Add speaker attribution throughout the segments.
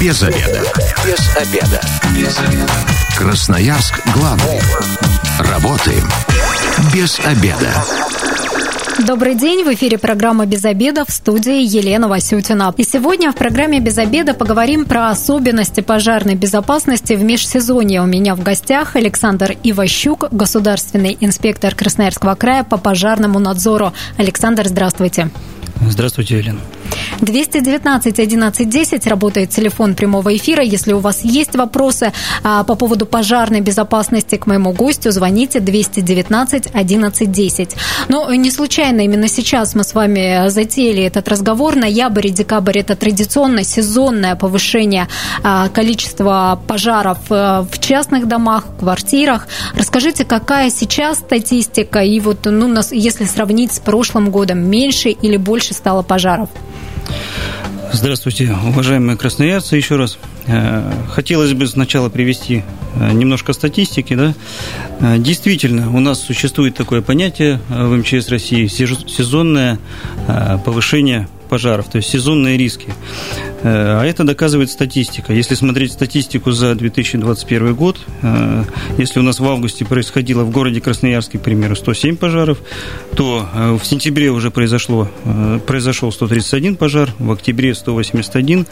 Speaker 1: Без обеда. Без обеда. Без обеда. Красноярск главный. Работаем без обеда.
Speaker 2: Добрый день, в эфире программа «Без обеда» в студии Елена Васютина. И сегодня в программе «Без обеда» поговорим про особенности пожарной безопасности в межсезонье. У меня в гостях Александр Иващук, государственный инспектор Красноярского края по пожарному надзору. Александр, здравствуйте.
Speaker 3: Здравствуйте, Елена.
Speaker 2: 219 11 10 работает телефон прямого эфира. Если у вас есть вопросы а, по поводу пожарной безопасности к моему гостю, звоните 219 11 10. Но не случайно именно сейчас мы с вами затеяли этот разговор. Ноябрь и декабрь – это традиционно сезонное повышение а, количества пожаров э, в частных домах, в квартирах. Расскажите, какая сейчас статистика и вот, ну, если сравнить с прошлым годом, меньше или больше стало пожаров?
Speaker 3: Здравствуйте, уважаемые красноярцы, еще раз. Э, хотелось бы сначала привести э, немножко статистики. Да? Э, действительно, у нас существует такое понятие в МЧС России – сезонное повышение пожаров, то есть сезонные риски. Э, а это доказывает статистика. Если смотреть статистику за 2021 год, э, если у нас в августе происходило в городе Красноярске, к примеру, 107 пожаров, то э, в сентябре уже произошло, произошел 131 пожар, в октябре 181.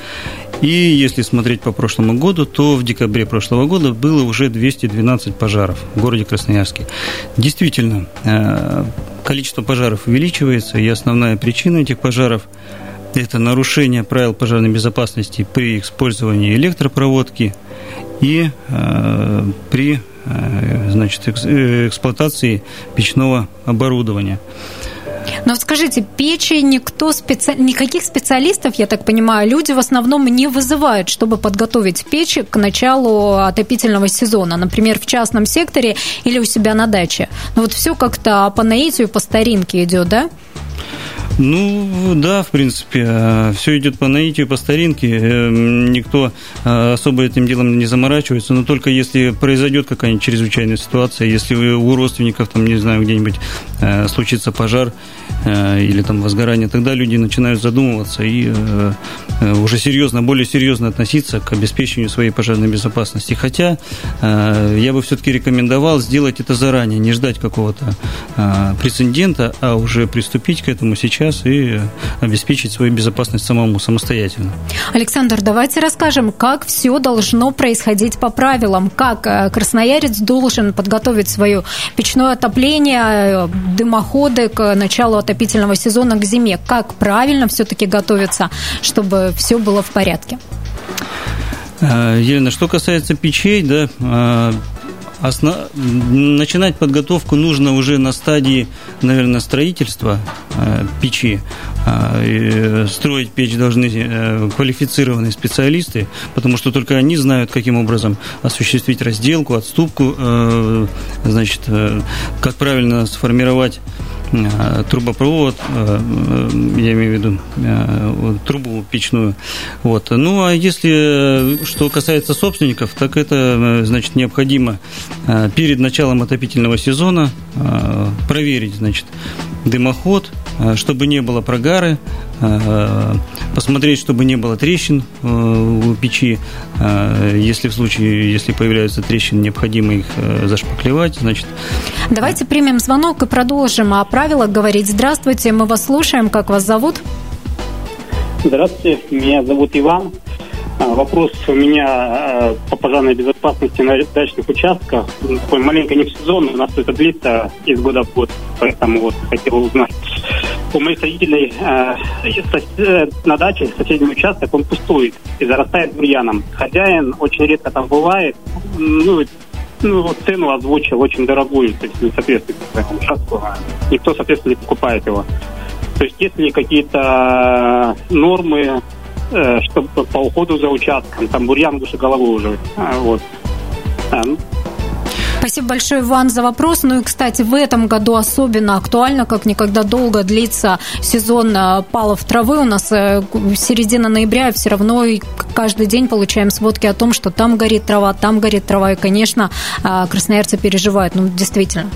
Speaker 3: И если смотреть по прошлому году, то в декабре прошлого года было уже 212 пожаров в городе Красноярске. Действительно, количество пожаров увеличивается, и основная причина этих пожаров – это нарушение правил пожарной безопасности при использовании электропроводки и э, при э, значит, э, эксплуатации печного оборудования.
Speaker 2: Но скажите, печи никто специ... никаких специалистов, я так понимаю, люди в основном не вызывают, чтобы подготовить печи к началу отопительного сезона, например, в частном секторе или у себя на даче. Ну вот все как-то по наитию, по старинке идет, да?
Speaker 3: Ну, да, в принципе, э, все идет по наитию, по старинке. Э, никто э, особо этим делом не заморачивается, но только если произойдет какая-нибудь чрезвычайная ситуация, если у родственников, там, не знаю, где-нибудь случится пожар или там возгорание, тогда люди начинают задумываться и уже серьезно, более серьезно относиться к обеспечению своей пожарной безопасности. Хотя я бы все-таки рекомендовал сделать это заранее, не ждать какого-то прецедента, а уже приступить к этому сейчас сейчас и обеспечить свою безопасность самому, самостоятельно.
Speaker 2: Александр, давайте расскажем, как все должно происходить по правилам, как э, красноярец должен подготовить свое печное отопление, э, дымоходы к началу отопительного сезона, к зиме, как правильно все-таки готовиться, чтобы все было в порядке.
Speaker 3: Э, Елена, что касается печей, да, Осно... Начинать подготовку нужно уже на стадии, наверное, строительства э, печи. Э, строить печь должны э, квалифицированные специалисты, потому что только они знают, каким образом осуществить разделку, отступку, э, значит, э, как правильно сформировать трубопровод, э, э, я имею в виду трубу печную. Вот. Ну, а если что касается собственников, так это, значит, необходимо перед началом отопительного сезона проверить, значит, дымоход, чтобы не было прогары, посмотреть, чтобы не было трещин у печи. Если в случае, если появляются трещины, необходимо их зашпаклевать, значит.
Speaker 2: Давайте примем звонок и продолжим. А правилах говорить. Здравствуйте, мы вас слушаем. Как вас зовут?
Speaker 4: Здравствуйте, меня зовут Иван. А, вопрос у меня а, по пожарной безопасности на дачных участках. Такой маленько не в сезон, у нас это длится из года в год, поэтому вот хотел узнать. У моих родителей э, на даче соседний участок, он пустует и зарастает бурьяном. Хозяин очень редко там бывает, ну, ну, цену озвучил очень дорогую, то есть не соответствует своему участку. Никто, соответственно, не покупает его. То есть есть ли какие-то нормы, э, чтобы по уходу за участком, там бурьян выше головы уже. А, вот.
Speaker 2: Спасибо большое, Иван, за вопрос. Ну и, кстати, в этом году особенно актуально, как никогда долго длится сезон э, палов травы. У нас э, середина ноября, все равно каждый день получаем сводки о том, что там горит трава, там горит трава. И, конечно, э, красноярцы переживают. Ну, действительно.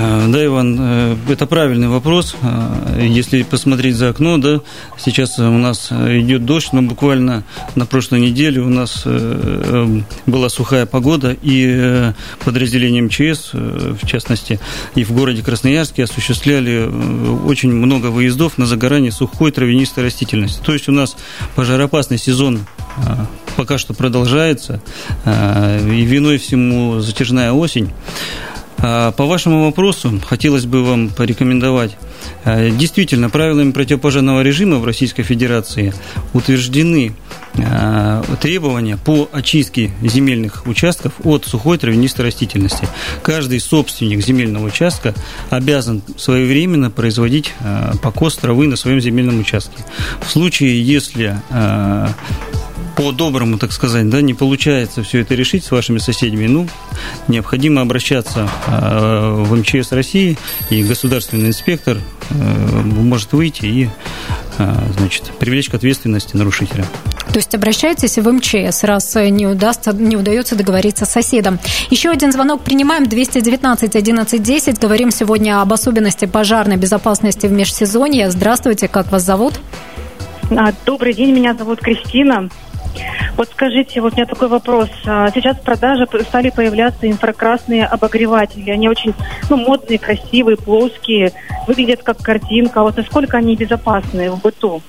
Speaker 3: Э, да, Иван, э, это правильный вопрос. Э, если посмотреть за окно, да, сейчас у нас идет дождь, но буквально на прошлой неделе у нас была сухая погода, и подразделение МЧС, в частности, и в городе Красноярске осуществляли очень много выездов на загорание сухой травянистой растительности. То есть у нас пожароопасный сезон пока что продолжается, и виной всему затяжная осень. А, по вашему вопросу хотелось бы вам порекомендовать. А, действительно, правилами противопожарного режима в Российской Федерации утверждены а, требования по очистке земельных участков от сухой травянистой растительности. Каждый собственник земельного участка обязан своевременно производить покос травы на своем земельном участке. В случае, если по-доброму, так сказать, да, не получается все это решить с вашими соседями, ну, необходимо обращаться э, в МЧС России, и государственный инспектор э, может выйти и, э, значит, привлечь к ответственности нарушителя.
Speaker 2: То есть обращайтесь в МЧС, раз не, удастся, не удается договориться с соседом. Еще один звонок принимаем. 219 11 10. Говорим сегодня об особенности пожарной безопасности в межсезонье. Здравствуйте, как вас зовут?
Speaker 5: А, добрый день, меня зовут Кристина. Вот скажите, вот у меня такой вопрос. А, сейчас в продаже стали появляться инфракрасные обогреватели. Они очень ну, модные, красивые, плоские, выглядят как картинка. Вот насколько они безопасны в быту?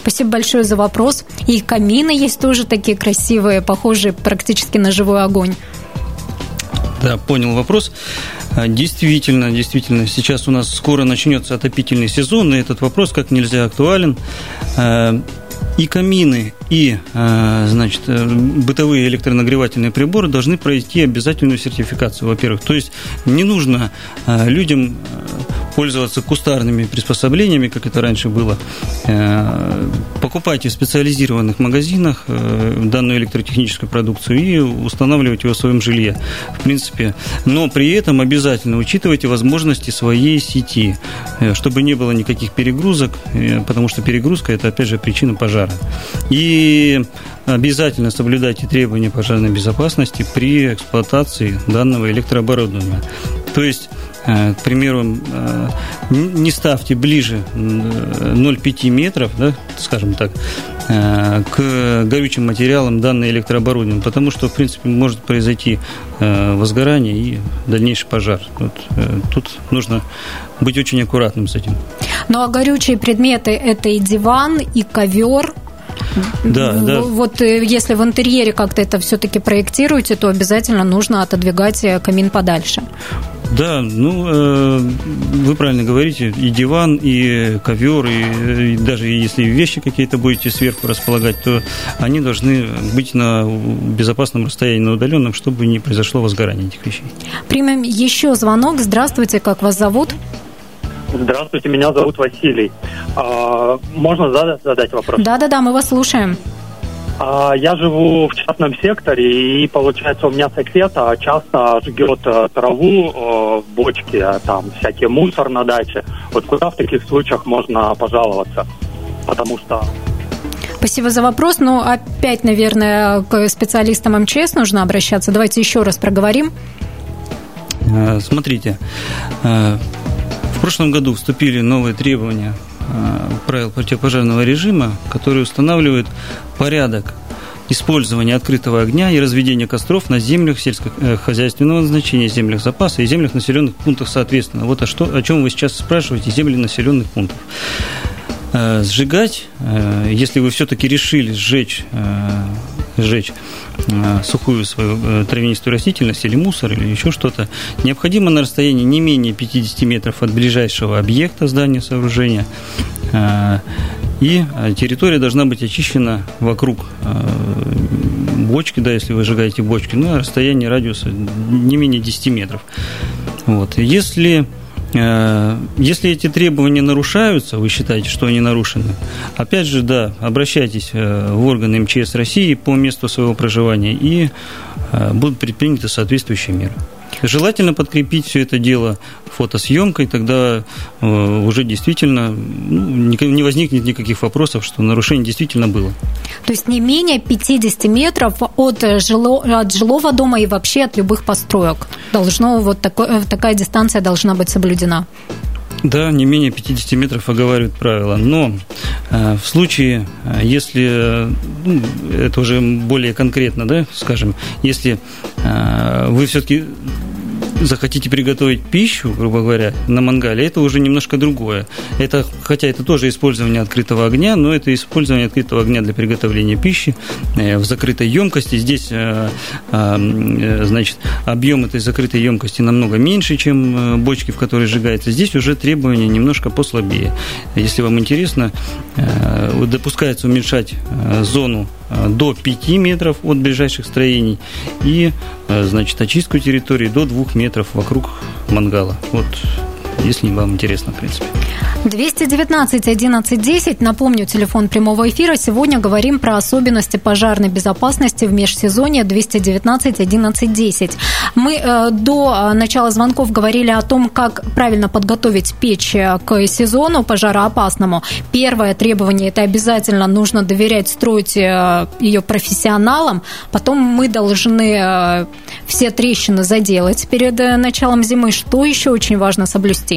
Speaker 2: Спасибо большое за вопрос. И камины есть тоже такие красивые, похожие практически на живой огонь.
Speaker 3: Да, понял вопрос. А, действительно, действительно, сейчас у нас скоро начнется отопительный сезон, и этот вопрос как нельзя актуален. И камины, и, э, значит, э, бытовые электронагревательные приборы должны пройти обязательную сертификацию, во-первых. То есть не нужно э, людям пользоваться кустарными приспособлениями, как это раньше было. Покупайте в специализированных магазинах данную электротехническую продукцию и устанавливайте ее в своем жилье. В принципе, но при этом обязательно учитывайте возможности своей сети, чтобы не было никаких перегрузок, потому что перегрузка – это, опять же, причина пожара. И обязательно соблюдайте требования пожарной безопасности при эксплуатации данного электрооборудования. То есть э, к примеру, э, не ставьте ближе 0,5 метров, да, скажем так, э, к горючим материалам данное электрооборудование, потому что, в принципе, может произойти возгорание и дальнейший пожар. Вот, тут нужно быть очень аккуратным с этим.
Speaker 2: Ну а горючие предметы – это и диван, и ковер –
Speaker 3: да, да.
Speaker 2: Вот э, если в интерьере как-то это все-таки проектируете, то обязательно нужно отодвигать э, камин подальше.
Speaker 3: Да, ну, э, вы правильно говорите, и диван, и ковер, и, и даже если вещи какие-то будете сверху располагать, то они должны быть на безопасном расстоянии, на удаленном, чтобы не произошло возгорание этих вещей.
Speaker 2: Примем еще звонок. Здравствуйте, как вас зовут?
Speaker 6: Здравствуйте, меня зовут Василий. А, можно задать, задать вопрос?
Speaker 2: Да-да-да, мы вас слушаем.
Speaker 6: А, я живу в частном секторе, и получается у меня сосед а, часто жгет а, траву а, в бочке, а, там всякий мусор на даче. Вот куда в таких случаях можно пожаловаться? Потому что
Speaker 2: Спасибо за вопрос. Но опять, наверное, к специалистам МЧС нужно обращаться. Давайте еще раз проговорим.
Speaker 3: Смотрите, в прошлом году вступили новые требования э, правил противопожарного режима, которые устанавливают порядок использования открытого огня и разведения костров на землях сельскохозяйственного значения, землях запаса и землях населенных пунктов соответственно. Вот о, что, о чем вы сейчас спрашиваете, земли населенных пунктов. Э, сжигать, э, если вы все-таки решили сжечь, сжечь Э, сухую свою э, травянистую растительность или мусор или еще что-то, необходимо на расстоянии не менее 50 метров от ближайшего объекта здания, сооружения. Э, и территория должна быть очищена вокруг бочки, да, если вы сжигаете бочки, ну, на расстоянии радиуса не менее 10 метров. Вот. Если если эти требования нарушаются, вы считаете, что они нарушены, опять же, да, обращайтесь э, в органы МЧС России по месту своего проживания и э, будут предприняты соответствующие меры. Желательно подкрепить все это дело фотосъемкой, тогда э, уже действительно ну, не возникнет никаких вопросов, что нарушение действительно было.
Speaker 2: То есть не менее 50 метров от, жило, от жилого дома и вообще от любых построек. Должно вот такой, э, такая дистанция должна быть соблюдена.
Speaker 3: Да, не менее 50 метров оговаривают правила. Но э, в случае, э, если, ну, это уже более конкретно, да, скажем, если э, вы все-таки захотите приготовить пищу, грубо говоря, на мангале, это уже немножко другое. Это, хотя это тоже использование открытого огня, но это использование открытого огня для приготовления пищи э, в закрытой емкости. Здесь, э, э, значит, объем этой закрытой емкости намного меньше, чем бочки, в которой сжигается. Здесь уже требования немножко послабее. Если вам интересно, допускается уменьшать зону до 5 метров от ближайших строений и, значит, очистку территории до 2 метров вокруг мангала. Вот если вам интересно, в принципе.
Speaker 2: 219 11 10. Напомню, телефон прямого эфира. Сегодня говорим про особенности пожарной безопасности в межсезонье 219 11 10. Мы э, до э, начала звонков говорили о том, как правильно подготовить печь э, к сезону пожароопасному. Первое требование – это обязательно нужно доверять строить э, ее профессионалам. Потом мы должны все трещины заделать перед началом зимы. Что еще очень важно соблюсти?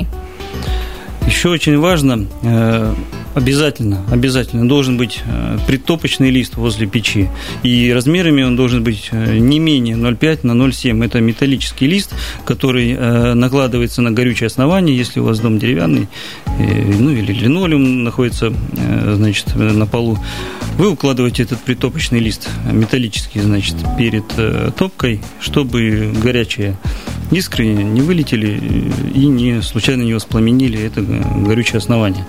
Speaker 3: Еще очень важно, э, обязательно, обязательно должен быть э, притопочный лист возле печи. И размерами он должен быть э, не менее 0,5 на 0,7. Это металлический лист, который накладывается на горючее основание, если у вас дом деревянный, ну или линолеум находится, значит, на полу. Вы укладываете этот притопочный лист металлический, значит, перед топкой, чтобы горячее искры не вылетели и не случайно не воспламенили это горючее основание.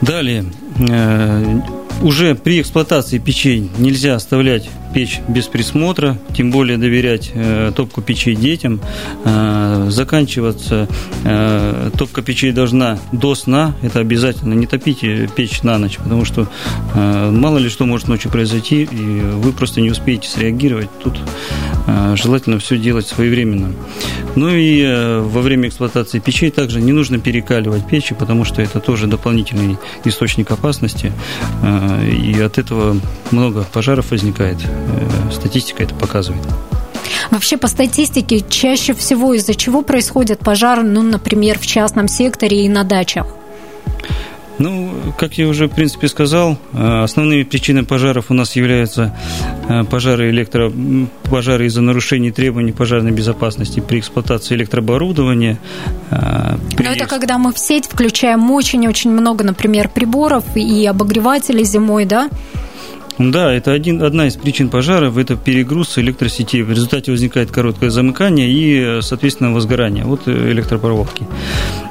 Speaker 3: Далее, э, уже при эксплуатации печей нельзя оставлять печь без присмотра, тем более доверять э, топку печей детям. Э, заканчиваться э, топка печей должна до сна, это обязательно. Не топите печь на ночь, потому что э, мало ли что может ночью произойти, и вы просто не успеете среагировать. Тут желательно все делать своевременно. Ну и э, во время эксплуатации печей также не нужно перекаливать печи, потому что это тоже дополнительный источник опасности, э, и от этого много пожаров возникает. Э, статистика это показывает.
Speaker 2: Вообще, по статистике, чаще всего из-за чего происходят пожары, ну, например, в частном секторе и на дачах?
Speaker 3: Ну, как я уже, в принципе, сказал, э, основными причинами пожаров у нас являются э, пожары электро... пожары из-за нарушений требований пожарной безопасности при эксплуатации электрооборудования.
Speaker 2: При... Но это когда мы в сеть включаем очень-очень много, например, приборов и обогревателей зимой, да?
Speaker 3: Да, это один, одна из причин пожаров, это перегруз электросетей. В результате возникает короткое замыкание и, соответственно, возгорание вот э, электропроводки.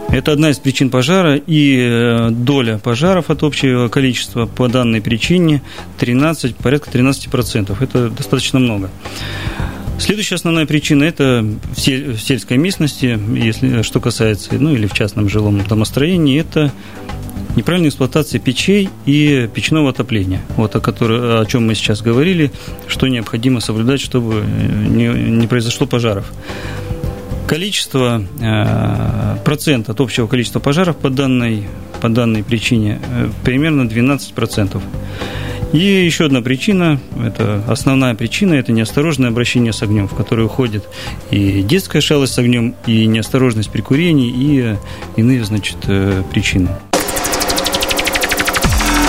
Speaker 3: Это одна из причин пожара, и э, доля пожаров от общего количества по данной причине 13, порядка 13%. Это достаточно много. Следующая основная причина – это в сельской местности, если что касается, ну или в частном жилом домостроении, это неправильной эксплуатации печей и печного отопления, вот о, которой, о чем мы сейчас говорили, что необходимо соблюдать, чтобы э, не, не произошло пожаров. Количество, э, процент от общего количества пожаров по данной, по данной причине э, примерно 12%. И еще одна причина, это основная причина, это неосторожное обращение с огнем, в которое уходит и детская шалость с огнем, и неосторожность при курении, и иные, значит, причины.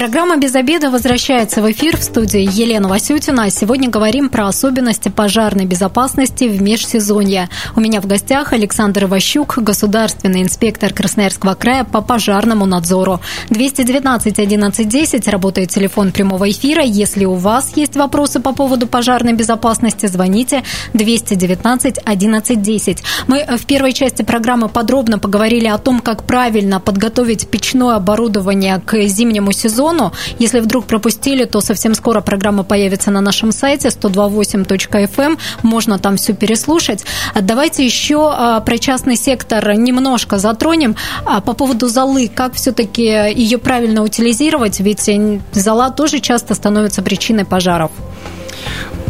Speaker 2: Программа «Без обеда» возвращается в эфир в студии Елена Васютина. Сегодня говорим про особенности пожарной безопасности в межсезонье. У меня в гостях Александр Иващук, государственный инспектор Красноярского края по пожарному надзору. 219 11 10 работает телефон прямого эфира. Если у вас есть вопросы по поводу пожарной безопасности, звоните 219 11 10. Мы в первой части программы подробно поговорили о том, как правильно подготовить печное оборудование к зимнему сезону сезону. Если вдруг пропустили, то совсем скоро программа появится на нашем сайте 128.fm. Эм. Можно там все переслушать. Давайте еще а, про частный сектор немножко затронем. А, по поводу золы, как все-таки ее правильно утилизировать? Ведь зола тоже часто становится причиной пожаров.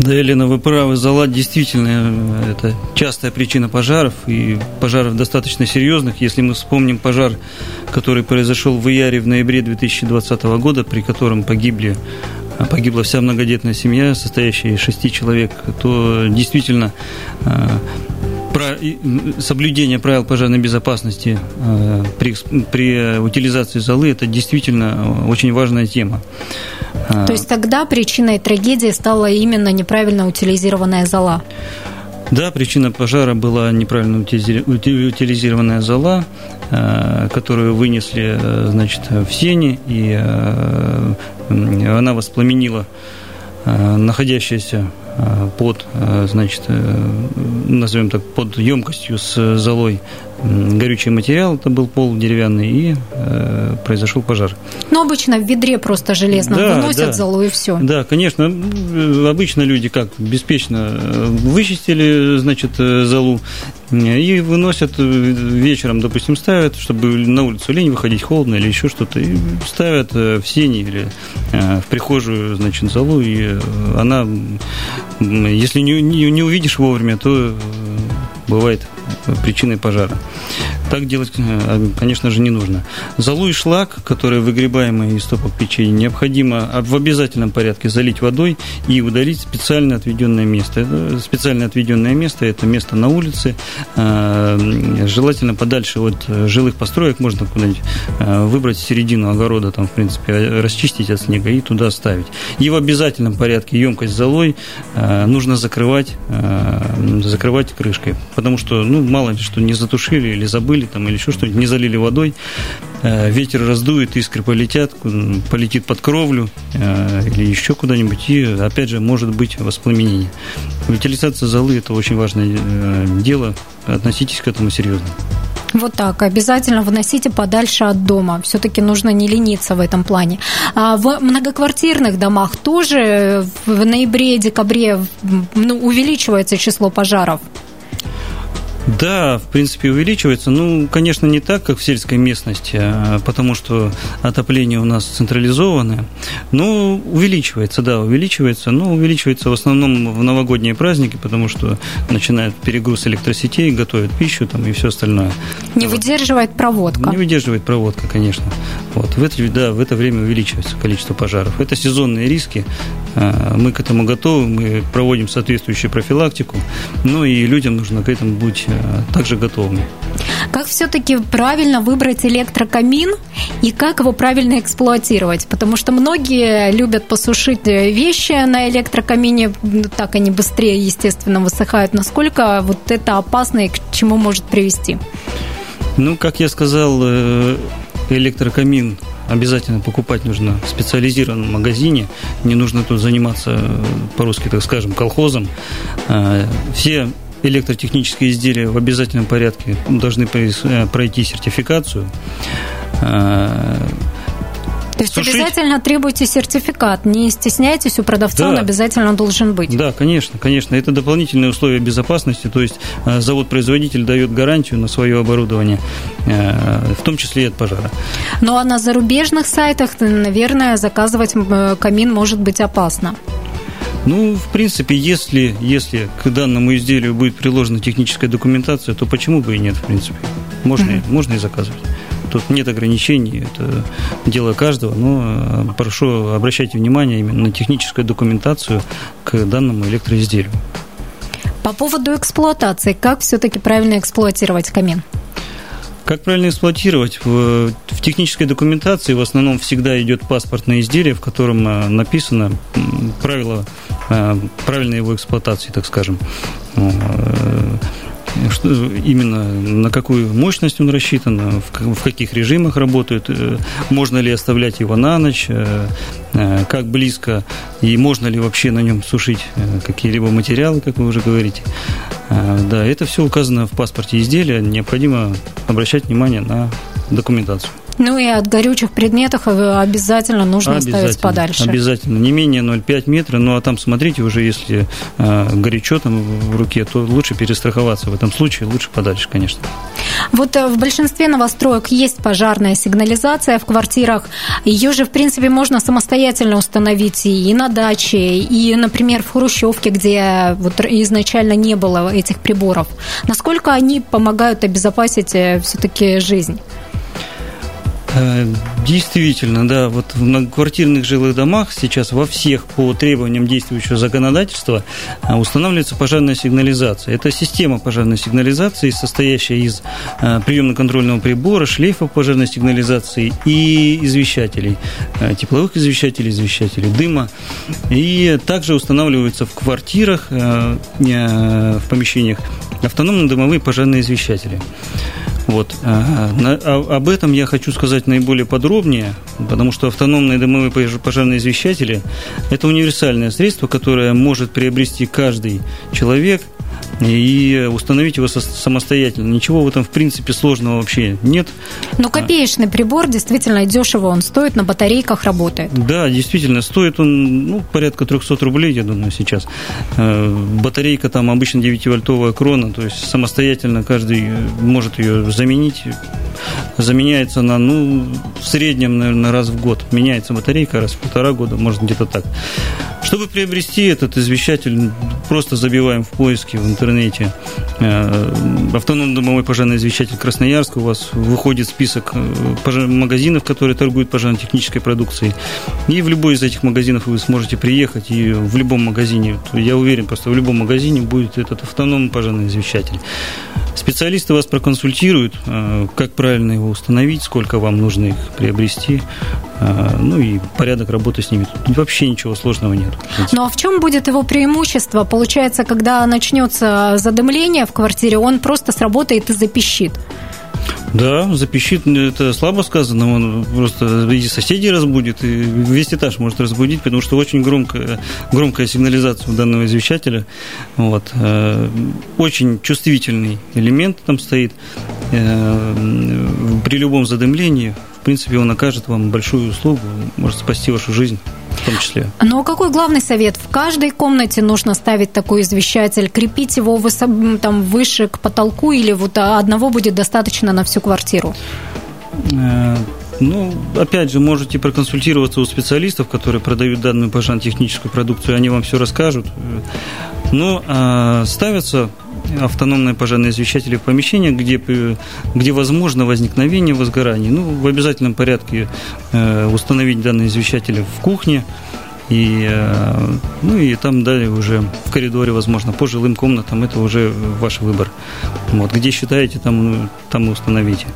Speaker 3: Да, Елена, вы правы. Зола действительно э, это частая причина пожаров, и пожаров достаточно серьезных. Если мы вспомним пожар, который произошел в Яре в ноябре 2020 года, при котором погибли э, погибла вся многодетная семья, состоящая из шести человек, то действительно э, соблюдение правил пожарной безопасности при, при утилизации золы – это действительно очень важная тема.
Speaker 2: А. То есть тогда причиной трагедии стала именно неправильно утилизированная зола?
Speaker 3: Да, причина пожара была неправильно утилизированная зола, а, которую вынесли значит, в сене, и а, она воспламенила находящаяся под, значит, назовем так, под емкостью с золой горючий материал, это был пол деревянный, и э, произошел пожар.
Speaker 2: Ну, обычно в ведре просто железно да, выносят да. золу и все.
Speaker 3: Да, конечно, обычно люди как беспечно э, вычистили, значит, э, золу и выносят э, вечером, допустим, ставят, чтобы на улицу лень выходить холодно или еще что-то, и ставят в сене или в прихожую, значит, золу, и она, если не, не, не увидишь вовремя, то бывает причиной пожара. Так делать, э, конечно же, не нужно. Золу и шлак, которые выгребаемые из топок печей, необходимо в обязательном порядке залить водой и удалить специально отведенное место. Специально отведенное место – это место на улице, э, желательно подальше от жилых построек, можно куда-нибудь э, выбрать середину огорода, там, в принципе, расчистить от снега и туда ставить. И в обязательном порядке емкость золой нужно закрывать, закрывать крышкой, потому что, ну, мало ли что, не затушили или забыли, забыли там или еще что-нибудь, не залили водой, э, ветер раздует, искры полетят, полетит под кровлю э, или еще куда-нибудь, и опять же может быть воспламенение. Утилизация золы – это очень важное э, дело, относитесь к этому серьезно.
Speaker 2: Вот так. Обязательно выносите подальше от дома. Все-таки нужно не лениться в этом плане. А в многоквартирных домах тоже в ноябре-декабре ну, увеличивается число пожаров.
Speaker 3: Да, в принципе, увеличивается. Ну, конечно, не так, как в сельской местности, а потому что отопление у нас централизованное. Но увеличивается, да, увеличивается. Но увеличивается в основном в новогодние праздники, потому что начинает перегруз электросетей, готовят пищу там и все остальное.
Speaker 2: Не вот. выдерживает проводка.
Speaker 3: Не выдерживает проводка, конечно. Вот. В это, да, в это время увеличивается количество пожаров. Это сезонные риски. А, мы к этому готовы, мы проводим соответствующую профилактику. Ну и людям нужно к этому быть Э, также готовыми.
Speaker 2: Как все-таки правильно выбрать электрокамин и как его правильно эксплуатировать? Потому что многие любят посушить вещи на электрокамине, так они быстрее, естественно, высыхают. Насколько вот это опасно и к чему может привести?
Speaker 3: Ну, как я сказал, э, электрокамин обязательно покупать нужно в специализированном магазине. Не нужно тут заниматься, э, по-русски так скажем, колхозом. Все электротехнические изделия в обязательном порядке должны э, пройти сертификацию.
Speaker 2: Э, То есть Сушить. обязательно требуйте сертификат, не стесняйтесь, у продавца да. он обязательно должен быть.
Speaker 3: Да, конечно, конечно. Это дополнительные условия безопасности, то есть э, завод-производитель дает гарантию на свое оборудование, в том числе и от пожара.
Speaker 2: Ну а на зарубежных сайтах, наверное, заказывать камин может быть опасно.
Speaker 3: Ну, в принципе, если, если к данному изделию будет приложена техническая документация, то почему бы и нет, в принципе. Можно, mm-hmm. можно и заказывать. Тут нет ограничений, это дело каждого, но э, прошу обращайте внимание именно на техническую документацию к данному электроизделию.
Speaker 2: По поводу эксплуатации, как все-таки правильно эксплуатировать камин?
Speaker 3: Как правильно эксплуатировать? В, в технической документации в основном всегда идет паспортное изделие, в котором э, написано правила э, правильной его эксплуатации, так скажем э, что, именно на какую мощность он рассчитан, в, в каких режимах работает, э, можно ли оставлять его на ночь, э, э, как близко и можно ли вообще на нем сушить какие-либо материалы, как вы уже говорите. Да, это все указано в паспорте изделия, необходимо обращать внимание на документацию.
Speaker 2: Ну и от горючих предметов обязательно нужно
Speaker 3: обязательно,
Speaker 2: ставить подальше.
Speaker 3: Обязательно, не менее 0,5 метра, ну а там смотрите уже, если э, горячо там в руке, то лучше перестраховаться в этом случае, лучше подальше, конечно.
Speaker 2: Вот в большинстве новостроек есть пожарная сигнализация в квартирах. Ее же, в принципе, можно самостоятельно установить и на даче, и, например, в Хрущевке, где вот изначально не было этих приборов. Насколько они помогают обезопасить э, все-таки жизнь?
Speaker 3: Э, действительно, да, вот в многоквартирных жилых домах сейчас во всех по требованиям действующего законодательства э, устанавливается пожарная сигнализация. Это система пожарной сигнализации, состоящая из э, приемно-контрольного прибора, шлейфа пожарной сигнализации и извещателей, тепловых извещателей, извещателей дыма. И также устанавливаются в квартирах, в помещениях автономно-дымовые пожарные извещатели. Вот. Об этом я хочу сказать наиболее подробнее, потому что автономные дымовые пожарные извещатели – это универсальное средство, которое может приобрести каждый человек – и установить его самостоятельно. Ничего в этом, в принципе, сложного вообще нет.
Speaker 2: Но копеечный прибор действительно дешево он стоит, на батарейках работает.
Speaker 3: Да, действительно, стоит он ну, порядка 300 рублей, я думаю, сейчас. Э, батарейка там обычно 9-вольтовая крона, то есть самостоятельно каждый может ее заменить. Заменяется она, ну, в среднем, наверное, раз в год. Меняется батарейка раз в полтора года, может, где-то так. Чтобы приобрести этот извещатель, просто забиваем в поиске в интернете э, автономный домовой пожарный извещатель Красноярск, у вас выходит список э, магазинов, которые торгуют пожарно-технической продукцией. И в любой из этих магазинов вы сможете приехать, и в любом магазине, я уверен, просто в любом магазине будет этот автономный пожарный извещатель. Специалисты вас проконсультируют, э, как правильно его установить, сколько вам нужно их приобрести, ну и порядок работы с ними. Тут вообще ничего сложного нет.
Speaker 2: Ну а в чем будет его преимущество? Получается, когда начнется задымление в квартире, он просто сработает и запищит.
Speaker 3: Да, запищит, это слабо сказано, он просто и соседей разбудит, и весь этаж может разбудить, потому что очень громкая, громкая сигнализация у данного извещателя. Вот. Э, очень чувствительный элемент там стоит. Э, при любом задымлении, в принципе, он окажет вам большую услугу, может спасти вашу жизнь в том числе.
Speaker 2: Ну а какой главный совет? В каждой комнате нужно ставить такой извещатель, крепить его высо- там, выше к потолку или вот одного будет достаточно на всю квартиру?
Speaker 3: Э, ну, опять же, можете проконсультироваться у специалистов, которые продают данную пожарно-техническую продукцию, они вам все расскажут. Но а, ставятся автономные пожарные извещатели в помещениях, где, где возможно возникновение возгораний. Ну, в обязательном порядке э, установить данные извещатели в кухне, и, э, ну и там далее уже в коридоре, возможно, по жилым комнатам, это уже ваш выбор. Вот, где считаете, там, там и установите.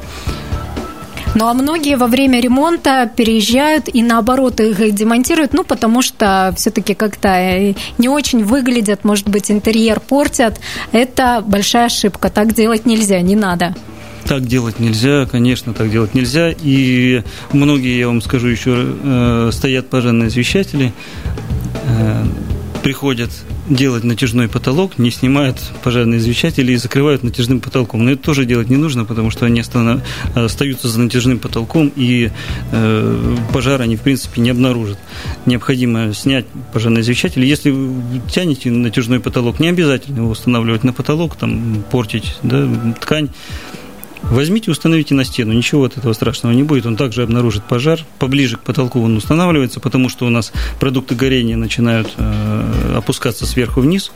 Speaker 2: Ну а многие во время ремонта переезжают и наоборот их демонтируют, ну потому что все-таки как-то э, не очень выглядят, может быть, интерьер портят. Это большая ошибка. Так делать нельзя, не надо.
Speaker 3: Так делать нельзя, конечно, так делать нельзя. И многие, я вам скажу еще, э, стоят пожарные извещатели, э, приходят делать натяжной потолок, не снимают пожарные извещатели и закрывают натяжным потолком. Но это тоже делать не нужно, потому что они остаются за натяжным потолком, и э, пожар они, в принципе, не обнаружат. Необходимо снять пожарный извещатель. Если вы тянете натяжной потолок, не обязательно его устанавливать на потолок, там, портить да, ткань. Возьмите, установите на стену, ничего от этого страшного не будет. Он также обнаружит пожар. Поближе к потолку он устанавливается, потому что у нас продукты горения начинают э, опускаться сверху вниз.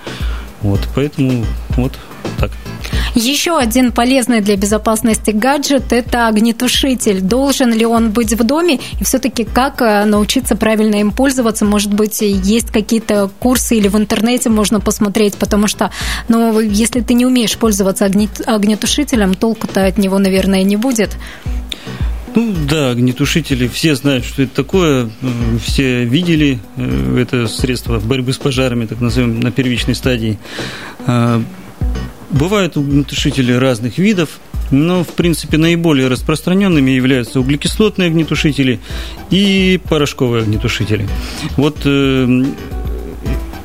Speaker 3: Вот, поэтому вот так.
Speaker 2: Еще один полезный для безопасности гаджет – это огнетушитель. Должен ли он быть в доме? И все-таки как э, научиться правильно им пользоваться? Может быть, есть какие-то курсы или в интернете можно посмотреть, потому что, ну, если ты не умеешь пользоваться огнетушителем, толку-то от него, наверное, не будет.
Speaker 3: Ну да, огнетушители, все знают, что это такое, все видели э, это средство борьбы с пожарами, так назовем, на первичной стадии. Бывают огнетушители разных видов, но, в принципе, наиболее распространенными являются углекислотные огнетушители и порошковые огнетушители. Вот э,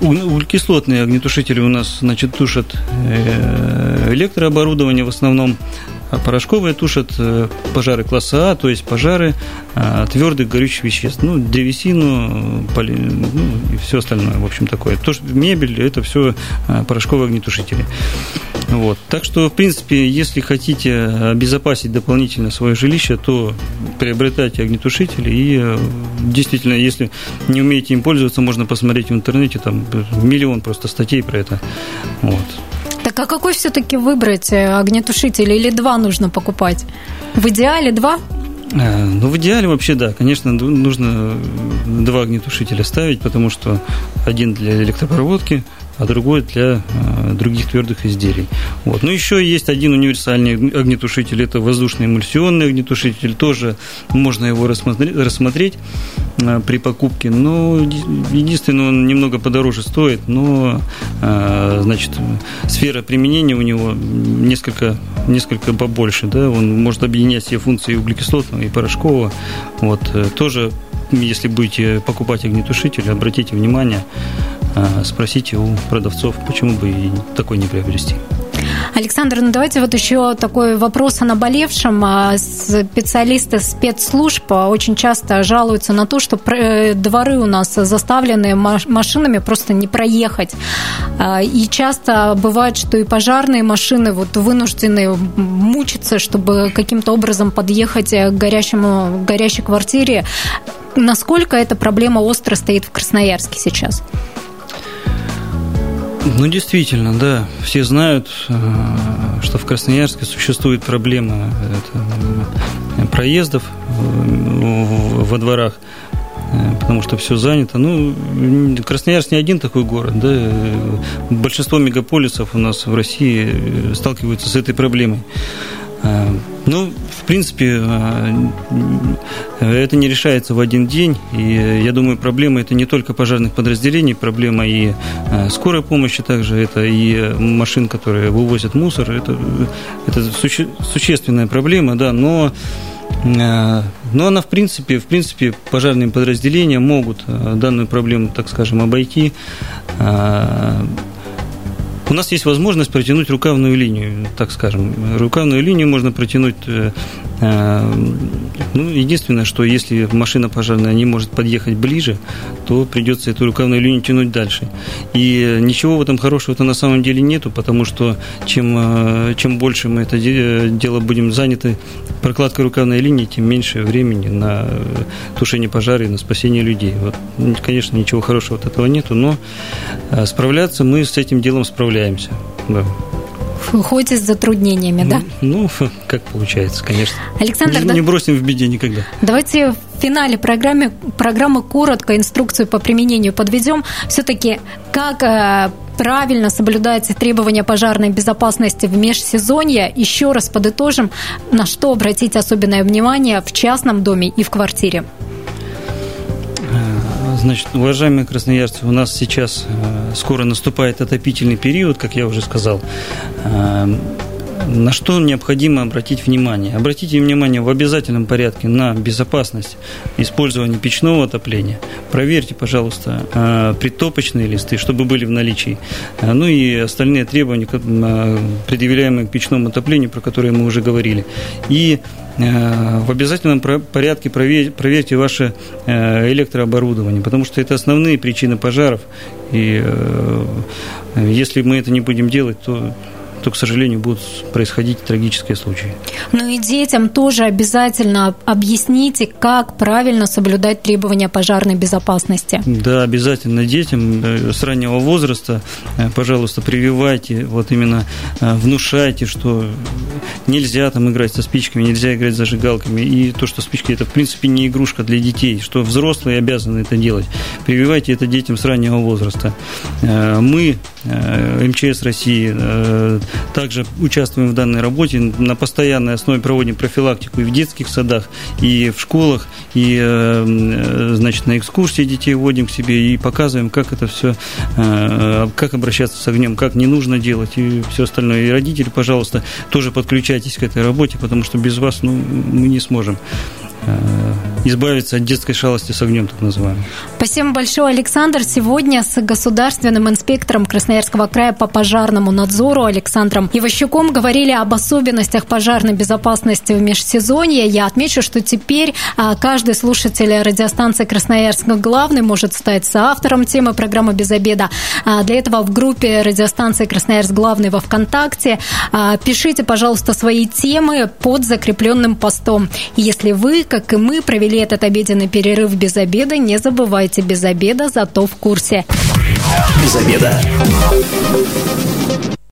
Speaker 3: углекислотные огнетушители у нас, значит, тушат э, электрооборудование в основном, порошковые тушат э, пожары класса А, то есть пожары а, твердых горючих веществ. Ну, древесину, поли, ну, и все остальное, в общем, такое. То, что мебель, это все а, порошковые огнетушители. Вот. Так что, в принципе, если хотите обезопасить дополнительно свое жилище, то приобретайте огнетушители. И э, действительно, если не умеете им пользоваться, можно посмотреть в интернете, там миллион просто статей про это. Вот.
Speaker 2: Так а какой все-таки выбрать э, огнетушитель или два нужно покупать? В идеале два?
Speaker 3: Э, ну, в идеале вообще, да, конечно, нужно два огнетушителя ставить, потому что один для электропроводки, а другой для э, других твердых изделий. Вот. Но еще есть один универсальный огнетушитель, это воздушный эмульсионный огнетушитель, тоже можно его рассмотреть, рассмотреть э, при покупке, но единственное, он немного подороже стоит, но э, значит, сфера применения у него несколько, несколько побольше, да, он может объединять все функции углекислотного и порошкового, вот, тоже если будете покупать огнетушитель, обратите внимание, спросите у продавцов, почему бы и такой не приобрести.
Speaker 2: Александр, ну давайте вот еще такой вопрос о наболевшем. А, специалисты спецслужб очень часто жалуются на то, что э, дворы у нас заставлены машинами просто не проехать. А, и часто бывает, что и пожарные машины вот вынуждены мучиться, чтобы каким-то образом подъехать к горящему, горящей квартире. Насколько эта проблема остро стоит в Красноярске сейчас?
Speaker 3: Ну, действительно, да. Все знают, э, что в Красноярске существует проблема это, проездов э, во дворах, э, потому что все занято. Ну, Красноярск не один такой город, да. Большинство мегаполисов у нас в России сталкиваются с этой проблемой. Ну, в принципе, э, это не решается в один день. И я думаю, проблема это не только пожарных подразделений, проблема и э, скорой помощи также, это и машин, которые вывозят мусор. Это, это суще, существенная проблема, да, но э, но она, в принципе, в принципе, пожарные подразделения могут данную проблему, так скажем, обойти у нас есть возможность протянуть рукавную линию, так скажем. Рукавную линию можно протянуть э, э, ну, единственное, что если машина пожарная не может подъехать ближе, то придется эту рукавную линию тянуть дальше. И ничего в этом хорошего-то на самом деле нету, потому что чем, э, чем больше мы это дело будем заняты прокладкой рукавной линии, тем меньше времени на тушение пожара и на спасение людей. Вот, конечно, ничего хорошего от этого нету, но справляться мы с этим делом справляемся. Да.
Speaker 2: Хоть и с затруднениями, да?
Speaker 3: Ну, как получается, конечно.
Speaker 2: Александр,
Speaker 3: не,
Speaker 2: да?
Speaker 3: не бросим в беде никогда.
Speaker 2: Давайте в финале программы, программы коротко инструкцию по применению подведем. Все-таки как э, правильно соблюдаются требования пожарной безопасности в межсезонье. Еще раз подытожим, на что обратить особенное внимание в частном доме и в квартире.
Speaker 3: Значит, уважаемые красноярцы, у нас сейчас э, скоро наступает отопительный период, как я уже сказал. На что необходимо обратить внимание? Обратите внимание в обязательном порядке на безопасность использования печного отопления. Проверьте, пожалуйста, э, притопочные листы, чтобы были в наличии. Э, ну и остальные требования, э, предъявляемые к печному отоплению, про которые мы уже говорили. И в обязательном порядке проверьте ваше электрооборудование, потому что это основные причины пожаров. И если мы это не будем делать, то то, к сожалению, будут происходить трагические случаи.
Speaker 2: Ну и детям тоже обязательно объясните, как правильно соблюдать требования пожарной безопасности.
Speaker 3: Да, обязательно детям э, с раннего возраста, э, пожалуйста, прививайте, вот именно э, внушайте, что нельзя там играть со спичками, нельзя играть с зажигалками, и то, что спички это, в принципе, не игрушка для детей, что взрослые обязаны это делать. Прививайте это детям с раннего возраста. Мы, МЧС России, также участвуем в данной работе, на постоянной основе проводим профилактику и в детских садах, и в школах, и, э, значит, на экскурсии детей вводим к себе и показываем, как это все, э, как обращаться с огнем, как не нужно делать и все остальное. И родители, пожалуйста, тоже подключайтесь к этой работе, потому что без вас ну, мы не сможем э, избавиться от детской шалости с огнем, так называемой.
Speaker 2: Спасибо большое, Александр. Сегодня с государственным инспектором Красноярского края по пожарному надзору Александром Иващуком говорили об особенностях пожарной безопасности в межсезонье. Я отмечу, что теперь а, каждый слушатель радиостанции Красноярск главный может стать соавтором темы программы «Без обеда». А, для этого в группе радиостанции Красноярск главный во ВКонтакте а, пишите, пожалуйста, свои темы под закрепленным постом. Если вы, как и мы, провели этот обеденный перерыв без обеда, не забывайте, без обеда, зато в курсе.
Speaker 1: Без обеда.